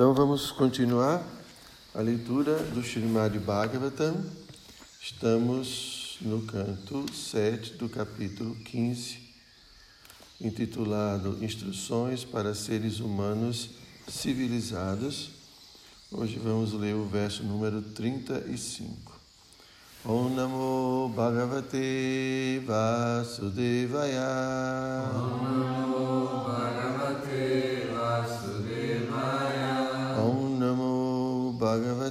Então vamos continuar a leitura do Srimad Bhagavatam. Estamos no canto 7 do capítulo 15, intitulado Instruções para Seres Humanos Civilizados. Hoje vamos ler o verso número 35. Om Namo Bhagavate Vasudevaya. Om Namo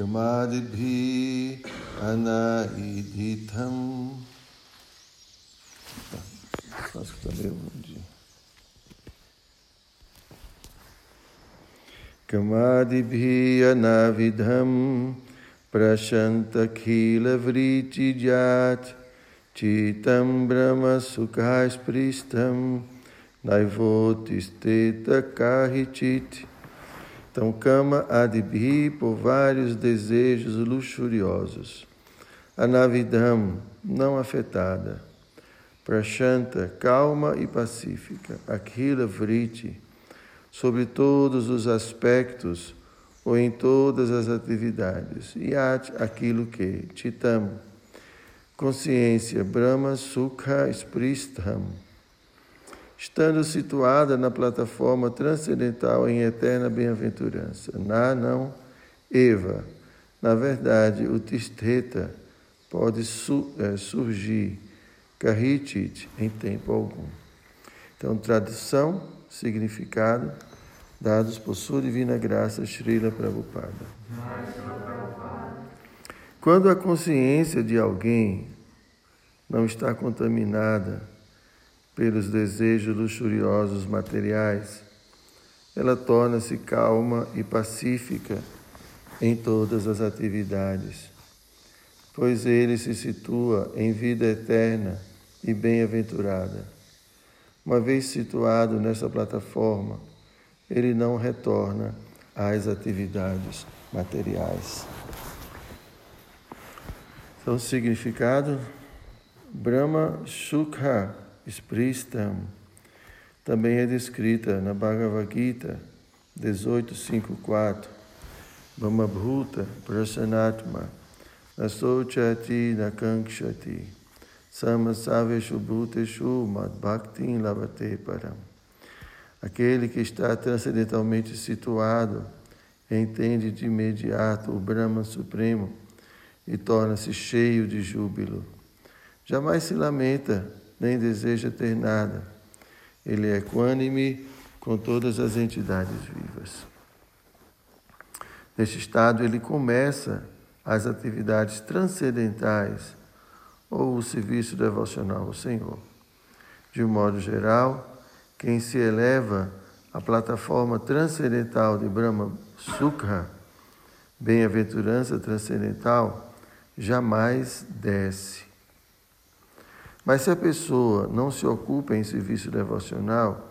Kamadibhi anaidhitam. Tá, Acho que tá meio dia. Kamadibhi anavidham prashantakhila vritijat chitam brahma sukhaspristam naivotisteta kahichit. Então, cama adibhi por vários desejos luxuriosos. Anavidham, não afetada. Prashanta, calma e pacífica. Akhila vriti, sobre todos os aspectos ou em todas as atividades. Yat, aquilo que. Chitam, consciência. Brahma, sukha, spristham estando situada na plataforma transcendental em eterna bem-aventurança. Na, não, Eva. Na verdade, o Tisteta pode su, é, surgir, Kahitit, em tempo algum. Então, tradução, significado, dados por sua divina graça, Srila Prabhupada. Quando a consciência de alguém não está contaminada pelos desejos luxuriosos materiais, ela torna-se calma e pacífica em todas as atividades, pois ele se situa em vida eterna e bem-aventurada. Uma vez situado nessa plataforma, ele não retorna às atividades materiais. Então, o significado: Brahma Shukha Spristam. Também é descrita na Bhagavad Gita 18.5.4 Brahmabhuta Prasanatma Nasochati Nakankshati Samasaveshu Bhuteshu Madbhaktin Lavate Param. Aquele que está transcendentalmente situado entende de imediato o Brahman Supremo e torna-se cheio de júbilo. Jamais se lamenta nem deseja ter nada. Ele é equânime com todas as entidades vivas. Neste estado, ele começa as atividades transcendentais ou o serviço devocional ao Senhor. De um modo geral, quem se eleva à plataforma transcendental de Brahma Sukha, bem-aventurança transcendental, jamais desce. Mas se a pessoa não se ocupa em serviço devocional,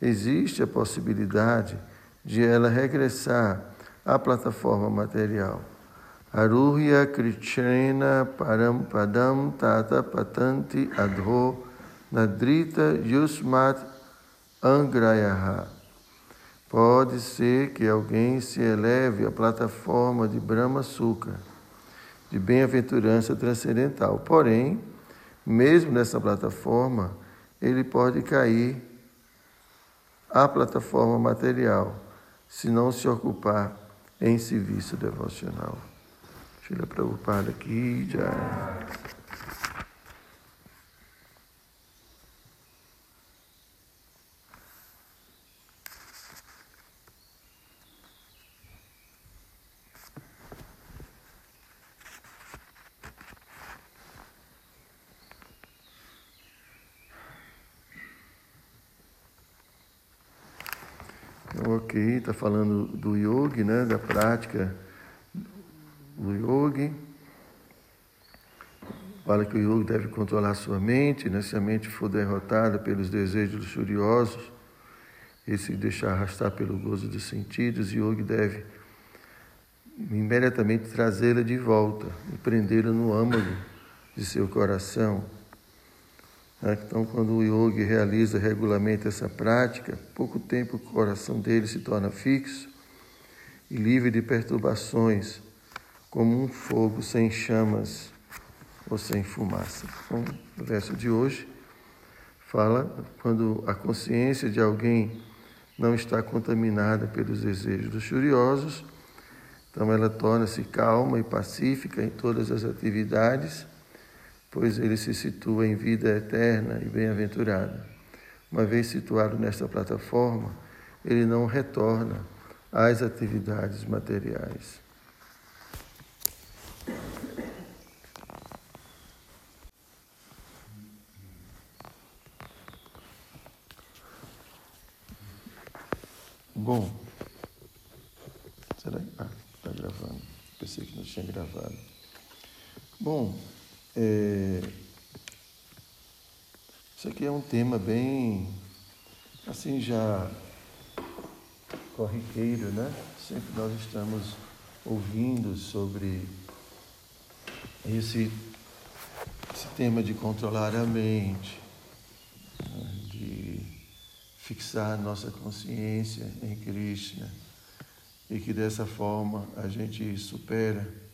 existe a possibilidade de ela regressar à plataforma material. Aruhya Krichrena Param Padam Tata Patanti Adho Nadrita Yusmat Angrayaha. Pode ser que alguém se eleve à plataforma de Brahma Sukha, de bem-aventurança transcendental. Porém, mesmo nessa plataforma, ele pode cair à plataforma material, se não se ocupar em serviço devocional. Shila Prabhupada aqui já. Ok, está falando do yoga, né, da prática o yogi. Fala que o yogi deve controlar sua mente, né? se a mente for derrotada pelos desejos luxuriosos e se deixar arrastar pelo gozo dos sentidos, o yogi deve imediatamente trazê-la de volta e prendê-la no âmago de seu coração. Né? Então, quando o yogi realiza regularmente essa prática, pouco tempo o coração dele se torna fixo e livre de perturbações, como um fogo sem chamas ou sem fumaça. Então, o verso de hoje fala quando a consciência de alguém não está contaminada pelos desejos luxuriosos, então ela torna-se calma e pacífica em todas as atividades, pois ele se situa em vida eterna e bem-aventurada. Uma vez situado nesta plataforma, ele não retorna às atividades materiais. Bom, será que ah, está gravando? Pensei que não tinha gravado. Bom, é, isso aqui é um tema bem, assim já corriqueiro, né? Sempre nós estamos ouvindo sobre esse, esse tema de controlar a mente, né? de fixar nossa consciência em Krishna e que dessa forma a gente supera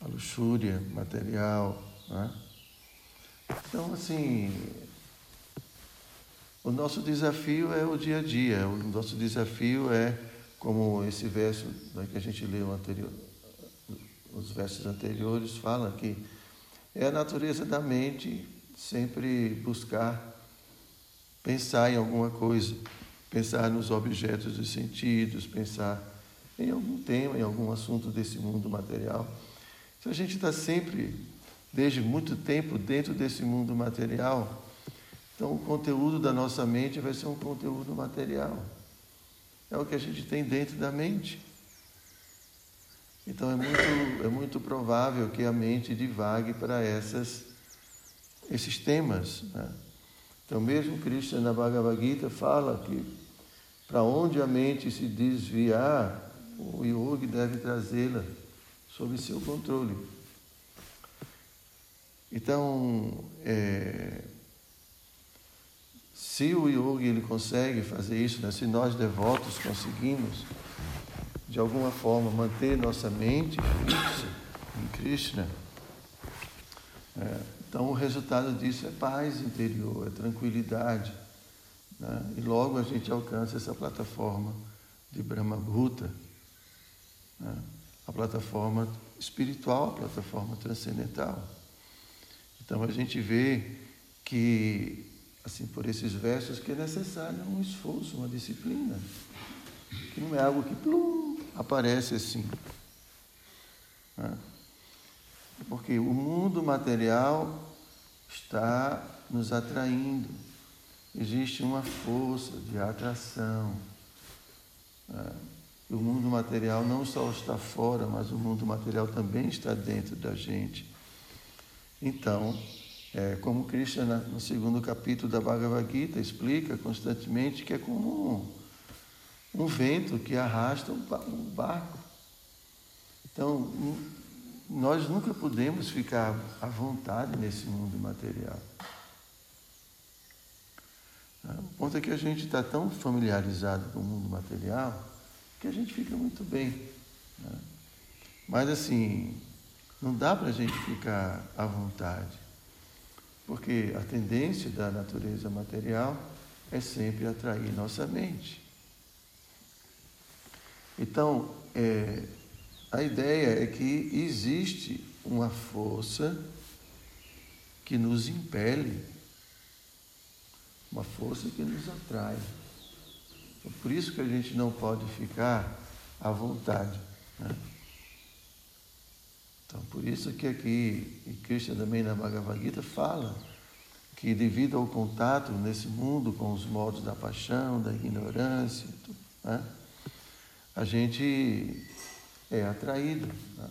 a luxúria material. Né? Então, assim, o nosso desafio é o dia a dia, o nosso desafio é, como esse verso né, que a gente leu anterior, os versos anteriores falam que é a natureza da mente sempre buscar pensar em alguma coisa, pensar nos objetos dos sentidos, pensar em algum tema, em algum assunto desse mundo material. Se a gente está sempre, desde muito tempo, dentro desse mundo material, então, o conteúdo da nossa mente vai ser um conteúdo material. É o que a gente tem dentro da mente. Então, é muito, é muito provável que a mente divague para essas, esses temas. Né? Então, mesmo Krishna na Bhagavad Gita fala que para onde a mente se desviar, o yogi deve trazê-la sob seu controle. Então, é, se o yogi ele consegue fazer isso, né? se nós devotos conseguimos, de alguma forma, manter nossa mente fixa em Krishna, é, então o resultado disso é paz interior, é tranquilidade. Né? E logo a gente alcança essa plataforma de Brahma Bhuta, né? A plataforma espiritual, a plataforma transcendental. Então a gente vê que assim, por esses versos, que é necessário um esforço, uma disciplina, que não é algo que plum, aparece assim. Né? Porque o mundo material está nos atraindo. Existe uma força de atração. Né? O mundo material não só está fora, mas o mundo material também está dentro da gente. Então, é, como Krishna, no segundo capítulo da Bhagavad Gita, explica constantemente que é como um, um vento que arrasta um barco. Então, nós nunca podemos ficar à vontade nesse mundo material. Tá? O ponto é que a gente está tão familiarizado com o mundo material que a gente fica muito bem. Né? Mas assim, não dá para a gente ficar à vontade. Porque a tendência da natureza material é sempre atrair nossa mente. Então, é, a ideia é que existe uma força que nos impele, uma força que nos atrai. Então, por isso que a gente não pode ficar à vontade. Né? Então, por isso que aqui, e Krishna também na Bhagavad Gita fala que devido ao contato nesse mundo com os modos da paixão, da ignorância, né, a gente é atraído. Né?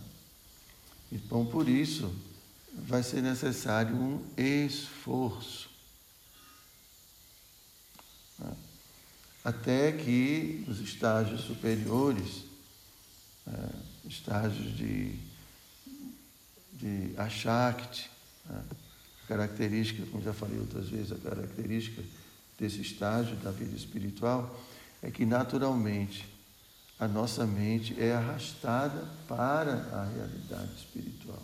Então, por isso, vai ser necessário um esforço. Até que os estágios superiores, né, estágios de, de Ashakti, né, característica, como já falei outras vezes, a característica desse estágio da vida espiritual é que naturalmente a nossa mente é arrastada para a realidade espiritual.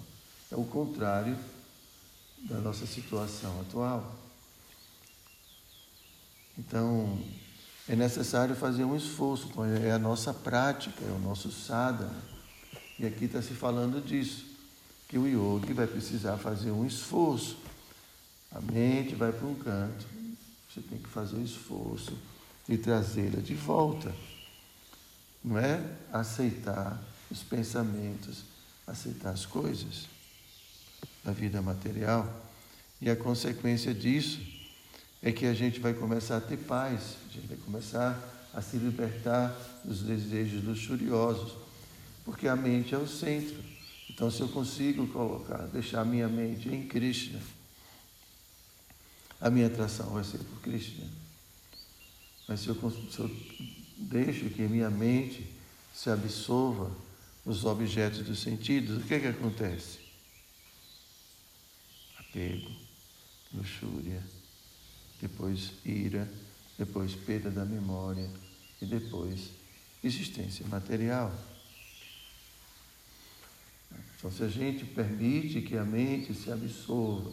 É o contrário da nossa situação atual. Então, é necessário fazer um esforço, é a nossa prática, é o nosso sadhana. E aqui está se falando disso, que o yogi vai precisar fazer um esforço. A mente vai para um canto, você tem que fazer o esforço de trazê-la de volta. Não é aceitar os pensamentos, aceitar as coisas da vida material. E a consequência disso é que a gente vai começar a ter paz, a gente vai começar a se libertar dos desejos luxuriosos, porque a mente é o centro. Então, se eu consigo colocar, deixar a minha mente em Krishna, a minha atração vai ser por Krishna. Mas se eu, se eu deixo que minha mente se absorva nos objetos dos sentidos, o que é que acontece? Apego, luxúria, depois ira, depois perda da memória e depois existência material. Então, se a gente permite que a mente se absorva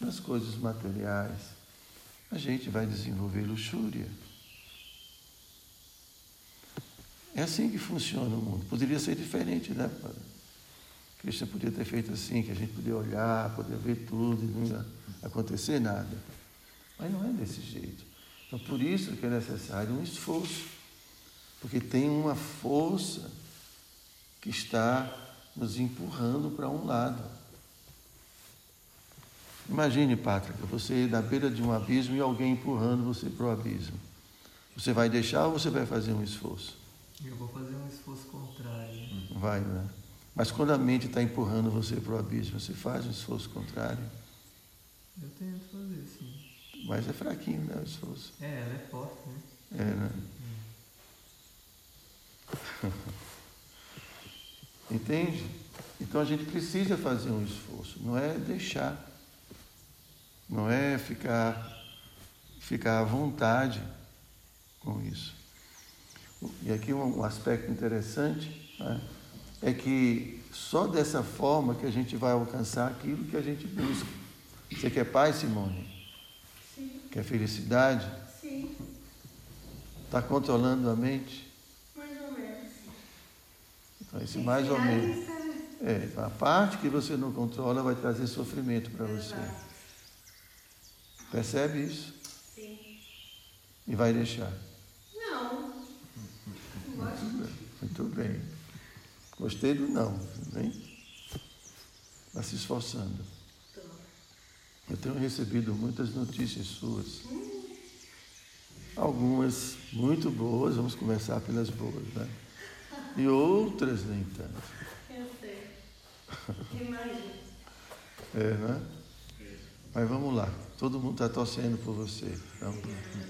nas coisas materiais, a gente vai desenvolver luxúria. É assim que funciona o mundo. Poderia ser diferente, né, padre? Cristo podia ter feito assim, que a gente podia olhar, poder ver tudo e não ia acontecer nada. Mas não é desse jeito. Então, por isso que é necessário um esforço. Porque tem uma força que está nos empurrando para um lado. Imagine, Pátria, você na beira de um abismo e alguém empurrando você para o abismo. Você vai deixar ou você vai fazer um esforço? Eu vou fazer um esforço contrário. Vai, né? Mas quando a mente está empurrando você para o abismo, você faz um esforço contrário? Eu tento. Mas é fraquinho, né, o esforço? É, ela é forte, né? É, né? Hum. Entende? Então a gente precisa fazer um esforço, não é deixar, não é ficar, ficar à vontade com isso. E aqui um aspecto interessante né, é que só dessa forma que a gente vai alcançar aquilo que a gente busca. Você quer paz, Simone? Sim. Quer felicidade? Sim. Está controlando a mente? Mais ou menos. Então, esse mais ou menos. É, a parte que você não controla vai trazer sofrimento para você. Percebe isso? Sim. E vai deixar. Não. Muito bem. Muito bem. Gostei do não, hein? Está se esforçando. Eu tenho recebido muitas notícias suas. Algumas muito boas, vamos começar pelas boas, né? E outras nem tanto. Eu sei. Imagina. É, né? Mas vamos lá. Todo mundo está torcendo por você. Então,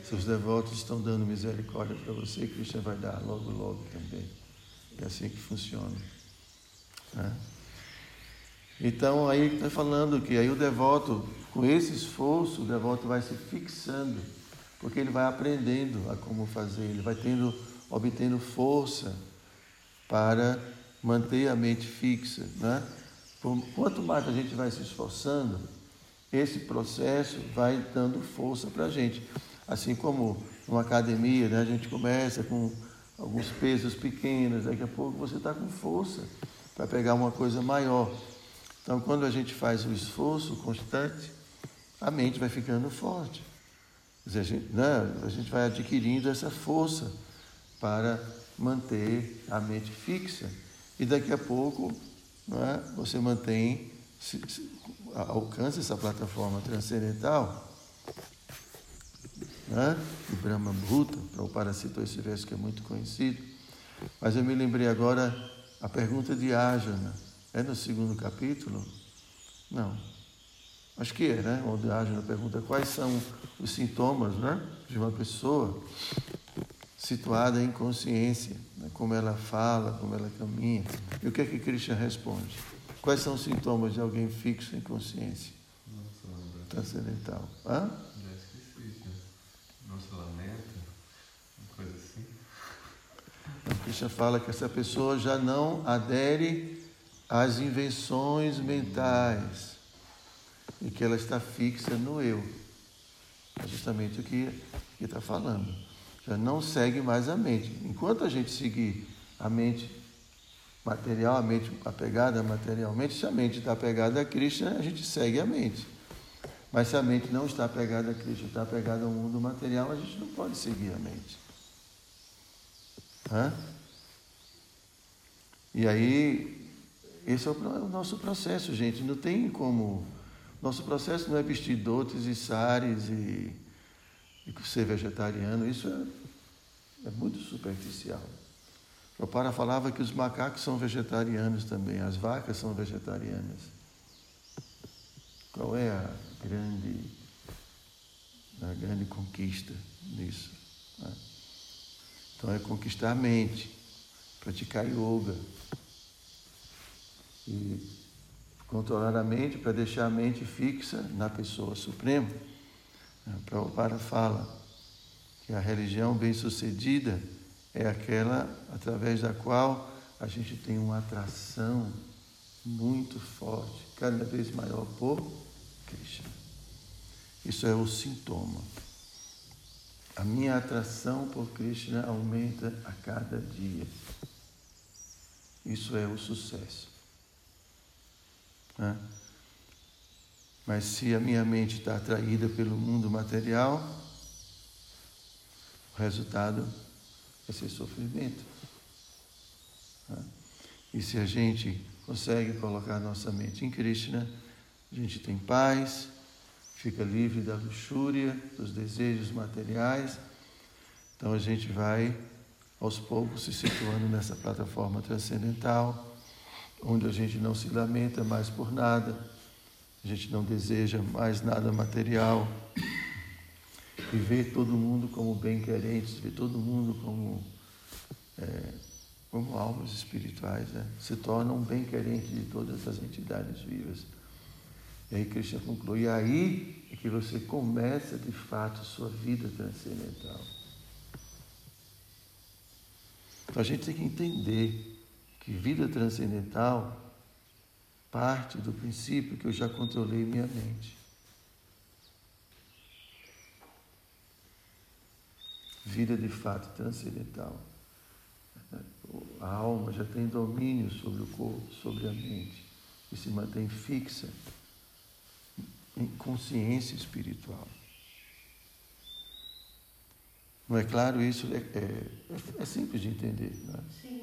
seus devotos estão dando misericórdia para você, Cristo vai dar logo, logo também. É assim que funciona. Né? Então, aí está falando que aí o devoto, com esse esforço, o devoto vai se fixando, porque ele vai aprendendo a como fazer, ele vai tendo, obtendo força para manter a mente fixa. Né? Quanto mais a gente vai se esforçando, esse processo vai dando força para a gente. Assim como numa academia, né, a gente começa com alguns pesos pequenos, daqui a pouco você está com força para pegar uma coisa maior. Então, quando a gente faz o esforço constante, a mente vai ficando forte. Dizer, a, gente, né, a gente vai adquirindo essa força para manter a mente fixa. E daqui a pouco né, você mantém, se, se, alcança essa plataforma transcendental né, de Brahma Bhuta, para o Parasito esse verso que é muito conhecido. Mas eu me lembrei agora a pergunta de Ajana. É no segundo capítulo? Não. Acho que é, né? Onde Arjuna pergunta quais são os sintomas né, de uma pessoa situada em consciência, né? como ela fala, como ela caminha. E o que é que Krishna responde? Quais são os sintomas de alguém fixo em consciência? Transcendental. Hã? Já. Nossa, lamenta, uma coisa assim. Então, Krishna fala que essa pessoa já não adere às invenções mentais e que ela está fixa no eu. É justamente o que está falando. Já não segue mais a mente. Enquanto a gente seguir a mente material, a mente apegada materialmente, se a mente está apegada a Krishna, a gente segue a mente. Mas se a mente não está apegada a Krishna, está apegada ao mundo material, a gente não pode seguir a mente. Hã? E aí, esse é o nosso processo, gente. Não tem como. Nosso processo não é vestir dotes e sares e, e ser vegetariano. Isso é, é muito superficial. Prabhupada falava que os macacos são vegetarianos também, as vacas são vegetarianas. Qual é a grande, a grande conquista nisso? Né? Então é conquistar a mente, praticar yoga e controlar a mente para deixar a mente fixa na pessoa suprema. Prabhupada fala que a religião bem-sucedida é aquela através da qual a gente tem uma atração muito forte, cada vez maior por Krishna. Isso é o sintoma. A minha atração por Krishna aumenta a cada dia. Isso é o sucesso. Né? Mas se a minha mente está atraída pelo mundo material, o resultado vai ser sofrimento. Né? E se a gente consegue colocar nossa mente em Krishna, a gente tem paz, fica livre da luxúria, dos desejos materiais. Então a gente vai aos poucos se situando nessa plataforma transcendental, onde a gente não se lamenta mais por nada, a gente não deseja mais nada material, e vê todo mundo como bem-querentes, vê todo mundo como, é, como almas espirituais, né? se tornam bem-querentes de todas as entidades vivas. E aí Krishna conclui, aí é que você começa de fato sua vida transcendental. Então a gente tem que entender que vida transcendental parte do princípio que eu já controlei minha mente. Vida de fato transcendental. A alma já tem domínio sobre o corpo, sobre a mente, e se mantém fixa em consciência espiritual. Não é claro isso? É, é, é simples de entender. Não é? Sim.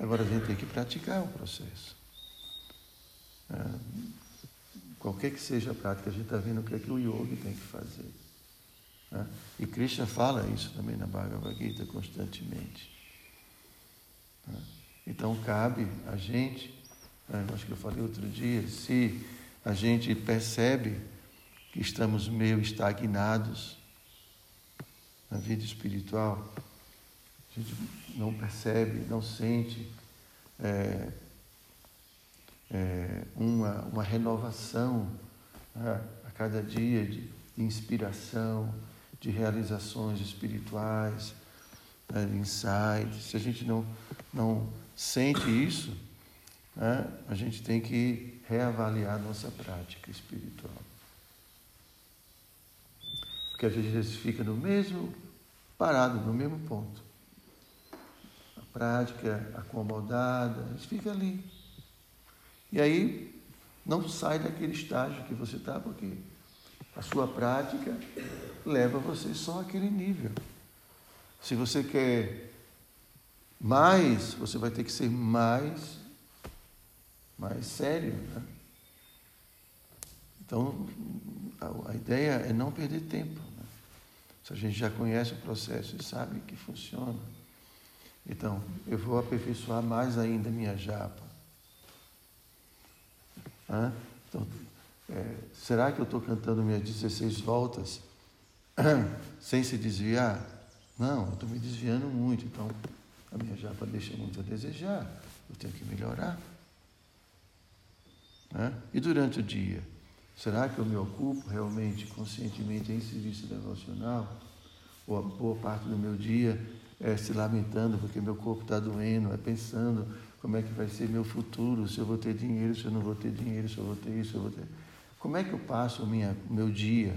Agora a gente tem que praticar o processo. É, qualquer que seja a prática, a gente está vendo o que é que o yogi tem que fazer. É? E Krishna fala isso também na Bhagavad Gita constantemente. É? Então cabe a gente, é, acho que eu falei outro dia, se a gente percebe que estamos meio estagnados na vida espiritual, a gente não percebe, não sente é, é, uma, uma renovação né, a cada dia de, de, inspiração, de realizações espirituais, né, de insights. Se a gente não, não sente isso, né, a gente tem que reavaliar nossa prática espiritual. Porque às vezes fica no mesmo, parado, no mesmo ponto. Prática acomodada, a gente fica ali. E aí não sai daquele estágio que você está, porque a sua prática leva você só àquele nível. Se você quer mais, você vai ter que ser mais, mais sério. Né? Então, a, a, ideia é não perder tempo. Né? Se a gente já conhece o processo e sabe que funciona, então eu vou aperfeiçoar mais ainda minha japa Hã? Então, é, será que eu estou cantando minhas 16 voltas sem se desviar? Não, eu estou me desviando muito, então a minha japa deixa muito a desejar, eu tenho que melhorar. E durante o dia, será que eu me ocupo realmente, conscientemente, em serviço devocional? Ou a boa parte do meu dia é se lamentando porque meu corpo está doendo, é pensando como é que vai ser meu futuro, se eu vou ter dinheiro, se eu não vou ter dinheiro, se eu vou ter isso, se eu vou ter. Como é que eu passo o meu dia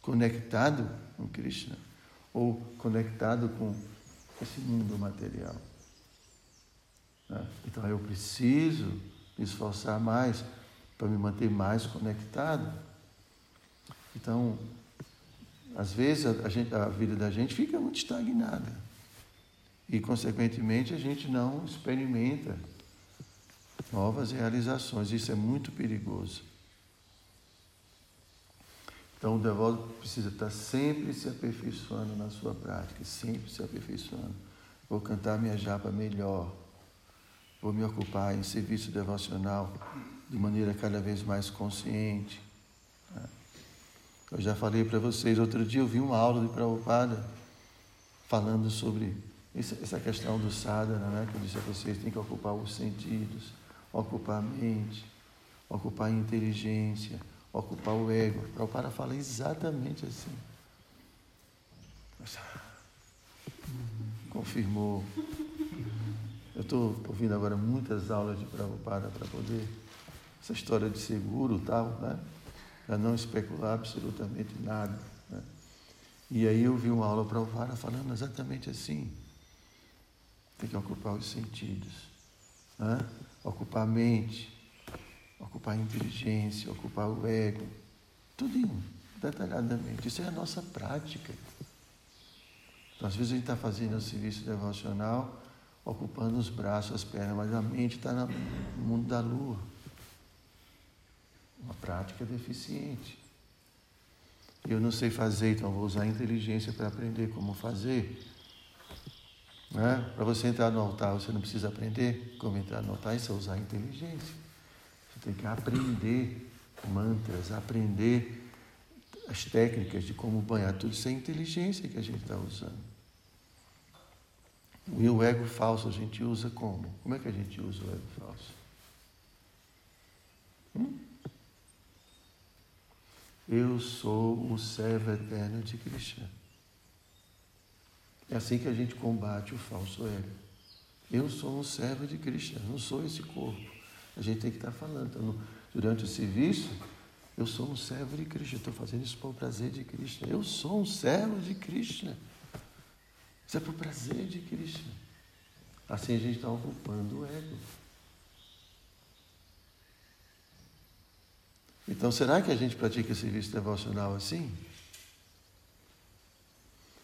conectado com Krishna? Ou conectado com esse mundo material? Né? Então eu preciso me esforçar mais para me manter mais conectado. Então, às vezes a, gente, a vida da gente fica muito estagnada. E, consequentemente, a gente não experimenta novas realizações. Isso é muito perigoso. Então, o devoto precisa estar sempre se aperfeiçoando na sua prática, sempre se aperfeiçoando. Vou cantar minha japa melhor, vou me ocupar em serviço devocional de maneira cada vez mais consciente. Né? Eu já falei para vocês, outro dia eu vi uma aula de Prabhupada falando sobre essa questão do sadhana, né? que eu disse a vocês, tem que ocupar os sentidos, ocupar a mente, ocupar a inteligência, ocupar o ego. Prabhupada fala exatamente assim. Confirmou eu estou ouvindo agora muitas aulas de Prabhupada para poder, essa história de seguro e tal, né? Para não especular absolutamente nada. Né? E aí eu vi uma aula Prabhupada falando exatamente assim. Tem que ocupar os sentidos, né? ocupar a mente, ocupar a inteligência, ocupar o ego, tudinho, detalhadamente. Isso é a nossa prática. Então, às vezes a gente está fazendo o serviço devocional ocupando os braços, as pernas, mas a mente está no mundo da lua. Uma prática deficiente. Eu não sei fazer, então vou usar a inteligência para aprender como fazer. Né? Para você entrar no altar, você não precisa aprender como entrar no altar, isso é usar a inteligência. Você tem que aprender mantras, aprender as técnicas de como banhar. Tudo isso é inteligência que a gente está usando. E o ego falso a gente usa como? Como é que a gente usa o ego falso? Hum? Eu sou o servo eterno de Krishna. É assim que a gente combate o falso ego. Eu sou um servo de Krishna, não sou esse corpo. A gente tem que estar falando. Então, durante o serviço, eu sou um servo de Krishna. Estou fazendo isso para o prazer de Krishna. Eu sou um servo de Krishna. Isso é para o prazer de Krishna. Assim a gente está ocupando o ego. Então, será que a gente pratica serviço devocional assim?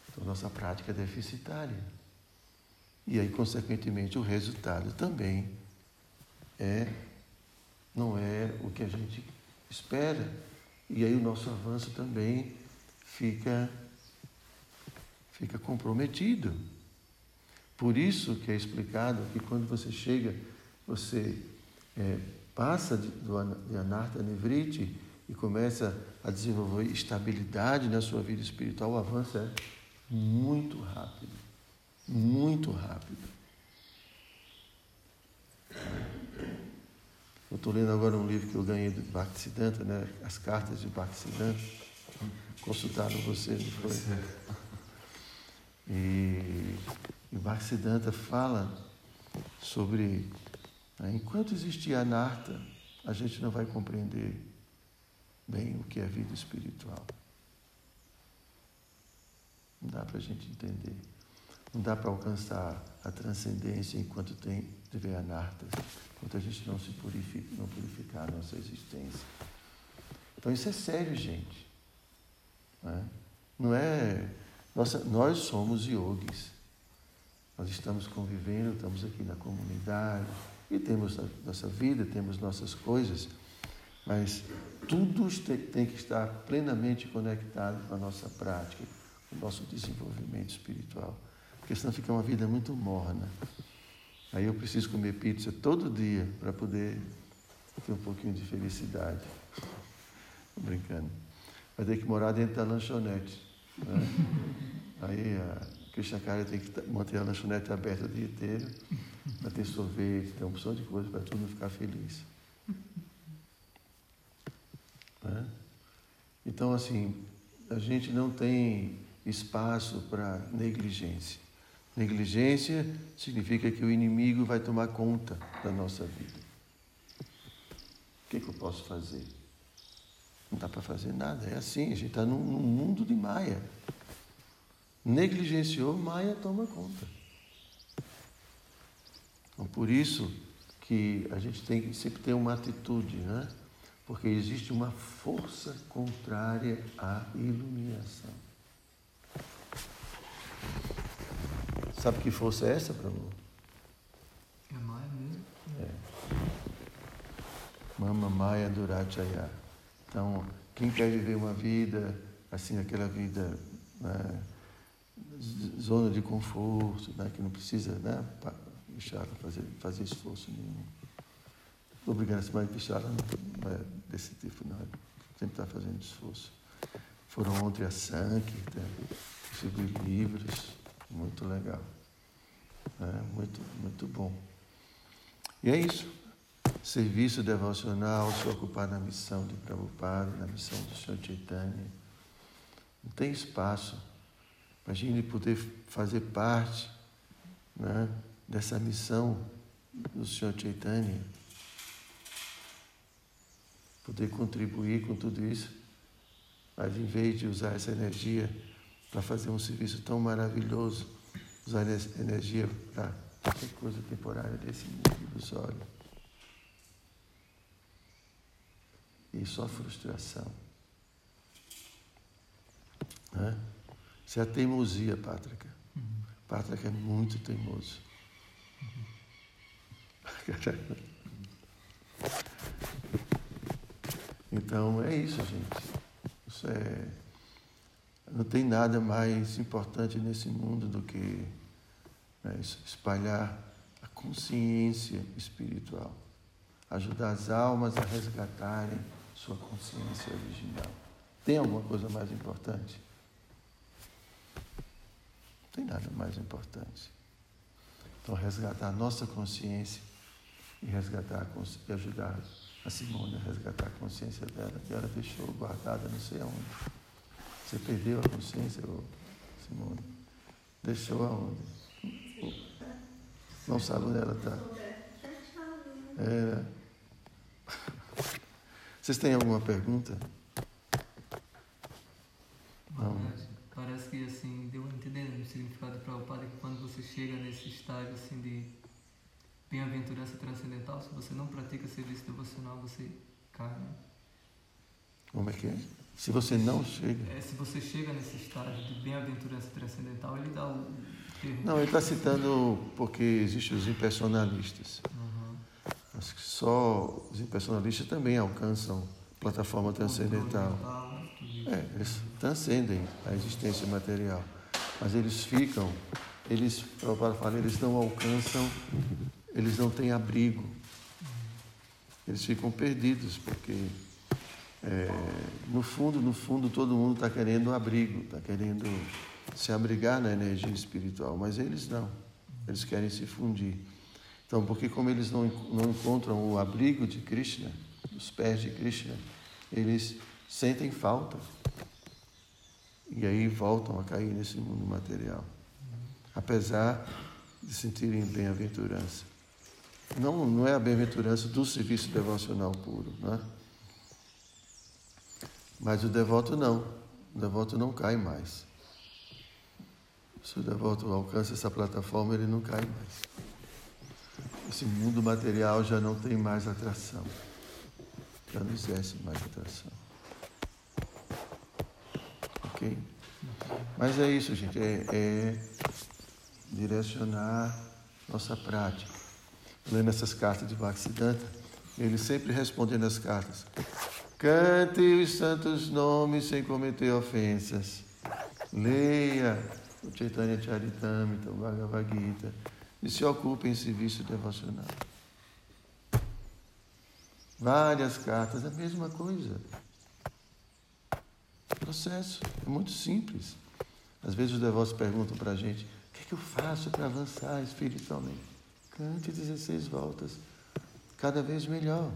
Então, nossa prática é deficitária. E aí, consequentemente, o resultado também é não é o que a gente espera. E aí o nosso avanço também fica fica comprometido. Por isso que é explicado que quando você chega, você é, passa de, do, de Anartha Nivriti e começa a desenvolver estabilidade na sua vida espiritual, o avanço é muito rápido. Muito rápido. Eu estou lendo agora um livro que eu ganhei do Bhaktisiddhanta, né? As cartas de Bhaktisiddhanta. Consultaram você, não foi? E, e Bhaktisiddhanta fala sobre enquanto existir anarta, a gente não vai compreender bem o que é vida espiritual. Não dá para a gente entender. Não dá para alcançar a transcendência enquanto tem tiver anartas, enquanto a gente não se purifica, não purificar a nossa existência. Então isso é sério, gente. Não é, não é nossa, nós somos yogis. Nós estamos convivendo, estamos aqui na comunidade e temos nossa vida, temos nossas coisas, mas tudo tem que estar plenamente conectado com a nossa prática, com o nosso desenvolvimento espiritual. Porque senão fica uma vida muito morna. Aí eu preciso comer pizza todo dia para poder ter um pouquinho de felicidade. Tô brincando. Vai ter que morar dentro da lanchonete. Né? Aí a Krishna Kaya tem que manter a lanchonete aberta o dia inteiro, para ter sorvete, ter uma opção de coisa para todo mundo ficar feliz. Né? Então, assim, a gente não tem espaço para negligência. Negligência significa que o inimigo vai tomar conta da nossa vida. O que, que eu posso fazer? Não dá para fazer nada. É assim, a gente está num, num mundo de Maia. Negligenciou, Maia toma conta. Então, por isso que a gente tem que sempre ter uma atitude, né? Porque existe uma força contrária à iluminação. Sabe que força é essa, Prabhu? É Maia mesmo? É. Mama Maya Durachaya. Então, quem quer viver uma vida, assim, aquela vida, né, zona de conforto, né, que não precisa né, deixar fazer, fazer esforço nenhum. Obrigado, mas Pichara não é desse tipo, não. Sempre está fazendo esforço. Foram ontem a Sankirtan, distribuir livros, muito legal. É, muito, muito bom. E é isso. Serviço devocional, se ocupar na missão de Prabhupada, na missão do Senhor Chaitanya. Não tem espaço. Imagine poder fazer parte né, dessa missão do Senhor Chaitanya poder contribuir com tudo isso, mas em vez de usar essa energia para fazer um serviço tão maravilhoso, usar essa energia para qualquer coisa temporária desse mundo ilusório. E só frustração. Né? Isso é a teimosia, Pátrica. Uhum. Pátrica é muito teimoso. Então é isso, gente. Isso é. Não tem nada mais importante nesse mundo do que né, espalhar a consciência espiritual, ajudar as almas a resgatarem sua consciência original. Tem alguma coisa mais importante? Não tem nada mais importante. Então, resgatar a nossa consciência e resgatar e ajudar a Simone a resgatar a consciência dela, que ela deixou guardada não sei aonde. Você perdeu a consciência, Simone? Deixou aonde? Não sabe onde ela está. É. Vocês têm alguma pergunta? Não. Parece que assim, deu a entender o significado para o padre que quando você chega nesse estágio assim bem-aventurança transcendental, se você não pratica serviço devocional, você cai. Né? Como é que é? Se você não chega. É, se você chega nesse estágio de bem-aventurança transcendental, ele dá o termo. Não, ele está citando porque existem os impersonalistas. Uhum. Acho que só os impersonalistas também alcançam plataforma transcendental. Né? É, eles transcendem a existência material. Mas eles ficam, eles, para falar, eles não alcançam eles não têm abrigo. Eles ficam perdidos, porque é, no fundo, no fundo, todo mundo está querendo abrigo, está querendo se abrigar na energia espiritual, mas eles não. Eles querem se fundir. Então, porque como eles não, não encontram o abrigo de Krishna, os pés de Krishna, eles sentem falta. E aí voltam a cair nesse mundo material. Apesar de sentirem bem-aventurança. Não, não é a bem-aventurança do serviço devocional puro, né? Mas o devoto não. O devoto não cai mais. Se o devoto alcança essa plataforma, ele não cai mais. Esse mundo material já não tem mais atração. Já não exerce mais atração. Ok? Mas é isso, gente. É, é direcionar nossa prática lendo essas cartas de Bhaktisiddhanta, ele sempre respondendo as cartas. Cante os santos nomes sem cometer ofensas. Leia o Chaitanya Charitamrita, o Bhagavad Gita, e se ocupe em serviço devocional. Várias cartas, a mesma coisa. Processo, é muito simples. Às vezes os devotos perguntam para a gente: o que, é que eu faço para avançar espiritualmente? Cante 16 voltas, cada vez melhor.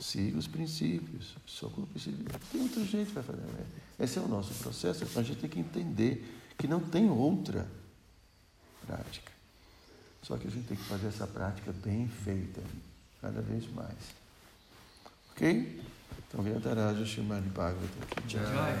Siga os princípios, só com o princípio. Tem outro jeito para fazer. Né? Esse é o nosso processo, a gente tem que entender que não tem outra prática. Só que a gente tem que fazer essa prática bem feita, cada vez mais. Ok? Então, Vyataraja Shimani Bhagavata. Jai.